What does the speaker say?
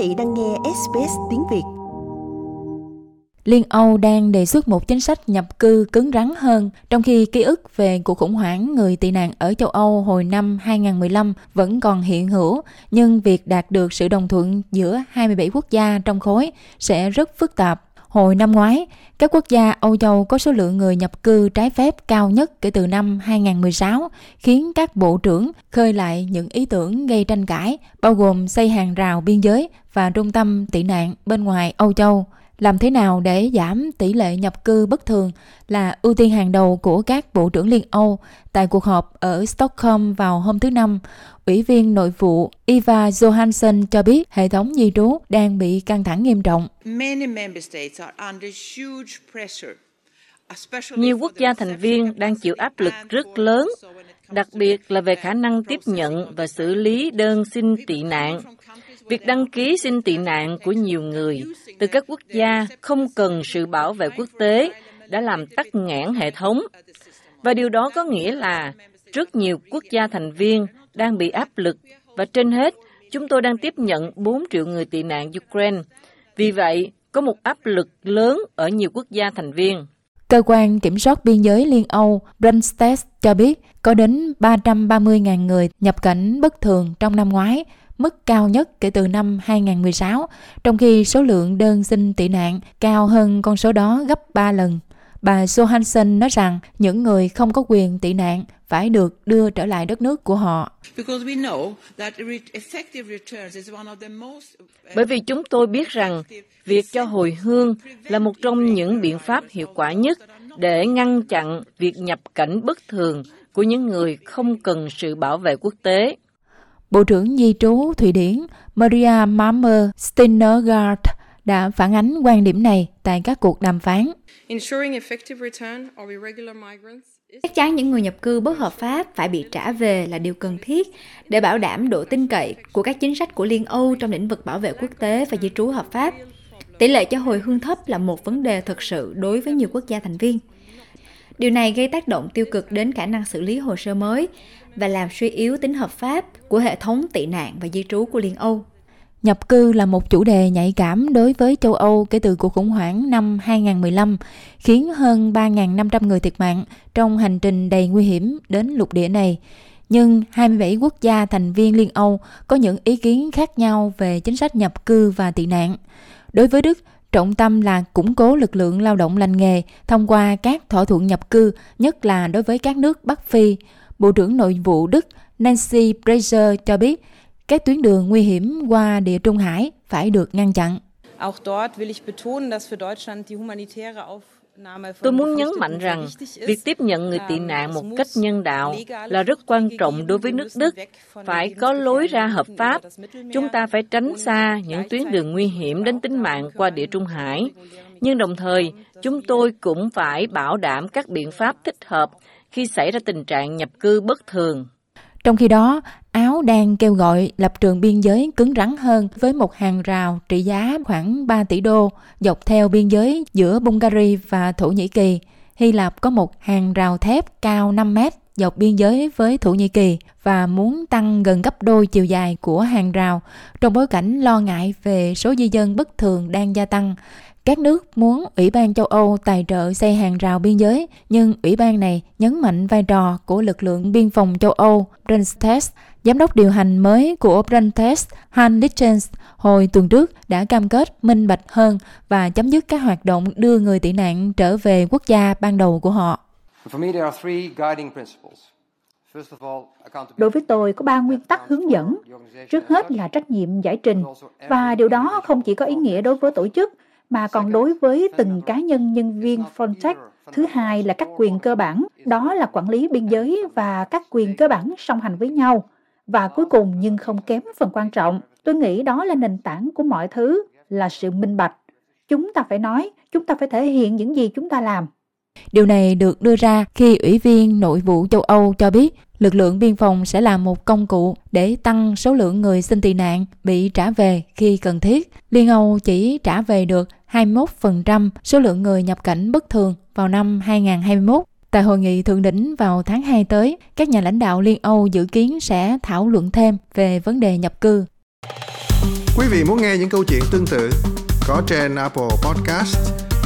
vị đang nghe SBS tiếng Việt. Liên Âu đang đề xuất một chính sách nhập cư cứng rắn hơn, trong khi ký ức về cuộc khủng hoảng người tị nạn ở châu Âu hồi năm 2015 vẫn còn hiện hữu, nhưng việc đạt được sự đồng thuận giữa 27 quốc gia trong khối sẽ rất phức tạp. Hồi năm ngoái, các quốc gia Âu Châu có số lượng người nhập cư trái phép cao nhất kể từ năm 2016, khiến các bộ trưởng khơi lại những ý tưởng gây tranh cãi, bao gồm xây hàng rào biên giới và trung tâm tị nạn bên ngoài Âu Châu. Làm thế nào để giảm tỷ lệ nhập cư bất thường là ưu tiên hàng đầu của các bộ trưởng Liên Âu. Tại cuộc họp ở Stockholm vào hôm thứ Năm, Ủy viên nội vụ Eva Johansson cho biết hệ thống di trú đang bị căng thẳng nghiêm trọng. Nhiều quốc gia thành viên đang chịu áp lực rất lớn, đặc biệt là về khả năng tiếp nhận và xử lý đơn xin tị nạn Việc đăng ký xin tị nạn của nhiều người từ các quốc gia không cần sự bảo vệ quốc tế đã làm tắc nghẽn hệ thống. Và điều đó có nghĩa là rất nhiều quốc gia thành viên đang bị áp lực và trên hết, chúng tôi đang tiếp nhận 4 triệu người tị nạn Ukraine. Vì vậy, có một áp lực lớn ở nhiều quốc gia thành viên. Cơ quan Kiểm soát Biên giới Liên Âu Brunstead cho biết có đến 330.000 người nhập cảnh bất thường trong năm ngoái, mức cao nhất kể từ năm 2016, trong khi số lượng đơn xin tị nạn cao hơn con số đó gấp 3 lần. Bà Johansson nói rằng những người không có quyền tị nạn phải được đưa trở lại đất nước của họ. Bởi vì chúng tôi biết rằng việc cho hồi hương là một trong những biện pháp hiệu quả nhất để ngăn chặn việc nhập cảnh bất thường của những người không cần sự bảo vệ quốc tế. Bộ trưởng Di trú Thụy Điển Maria Marmer Steinergaard đã phản ánh quan điểm này tại các cuộc đàm phán. Chắc chắn những người nhập cư bất hợp pháp phải bị trả về là điều cần thiết để bảo đảm độ tin cậy của các chính sách của Liên Âu trong lĩnh vực bảo vệ quốc tế và di trú hợp pháp. Tỷ lệ cho hồi hương thấp là một vấn đề thực sự đối với nhiều quốc gia thành viên. Điều này gây tác động tiêu cực đến khả năng xử lý hồ sơ mới và làm suy yếu tính hợp pháp của hệ thống tị nạn và di trú của Liên Âu. Nhập cư là một chủ đề nhạy cảm đối với châu Âu kể từ cuộc khủng hoảng năm 2015, khiến hơn 3.500 người thiệt mạng trong hành trình đầy nguy hiểm đến lục địa này. Nhưng 27 quốc gia thành viên Liên Âu có những ý kiến khác nhau về chính sách nhập cư và tị nạn. Đối với Đức, trọng tâm là củng cố lực lượng lao động lành nghề thông qua các thỏa thuận nhập cư, nhất là đối với các nước Bắc Phi. Bộ trưởng Nội vụ Đức Nancy Fraser cho biết các tuyến đường nguy hiểm qua địa Trung Hải phải được ngăn chặn. Tôi muốn nhấn mạnh rằng việc tiếp nhận người tị nạn một cách nhân đạo là rất quan trọng đối với nước Đức. Phải có lối ra hợp pháp. Chúng ta phải tránh xa những tuyến đường nguy hiểm đến tính mạng qua địa Trung Hải. Nhưng đồng thời, chúng tôi cũng phải bảo đảm các biện pháp thích hợp khi xảy ra tình trạng nhập cư bất thường. Trong khi đó, Áo đang kêu gọi lập trường biên giới cứng rắn hơn với một hàng rào trị giá khoảng 3 tỷ đô, dọc theo biên giới giữa Bulgaria và Thổ Nhĩ Kỳ. Hy Lạp có một hàng rào thép cao 5 mét dọc biên giới với Thổ Nhĩ Kỳ và muốn tăng gần gấp đôi chiều dài của hàng rào trong bối cảnh lo ngại về số di dân bất thường đang gia tăng. Các nước muốn Ủy ban châu Âu tài trợ xây hàng rào biên giới, nhưng Ủy ban này nhấn mạnh vai trò của lực lượng biên phòng châu Âu, Brunstest, giám đốc điều hành mới của Brunstest, Han Lichens, hồi tuần trước đã cam kết minh bạch hơn và chấm dứt các hoạt động đưa người tị nạn trở về quốc gia ban đầu của họ. Đối với tôi có ba nguyên tắc hướng dẫn. Trước hết là trách nhiệm giải trình và điều đó không chỉ có ý nghĩa đối với tổ chức mà còn đối với từng cá nhân nhân viên Frontex. Thứ hai là các quyền cơ bản, đó là quản lý biên giới và các quyền cơ bản song hành với nhau. Và cuối cùng nhưng không kém phần quan trọng, tôi nghĩ đó là nền tảng của mọi thứ, là sự minh bạch. Chúng ta phải nói, chúng ta phải thể hiện những gì chúng ta làm. Điều này được đưa ra khi Ủy viên Nội vụ châu Âu cho biết lực lượng biên phòng sẽ là một công cụ để tăng số lượng người xin tị nạn bị trả về khi cần thiết. Liên Âu chỉ trả về được 21% số lượng người nhập cảnh bất thường vào năm 2021. Tại hội nghị thượng đỉnh vào tháng 2 tới, các nhà lãnh đạo Liên Âu dự kiến sẽ thảo luận thêm về vấn đề nhập cư. Quý vị muốn nghe những câu chuyện tương tự có trên Apple Podcast,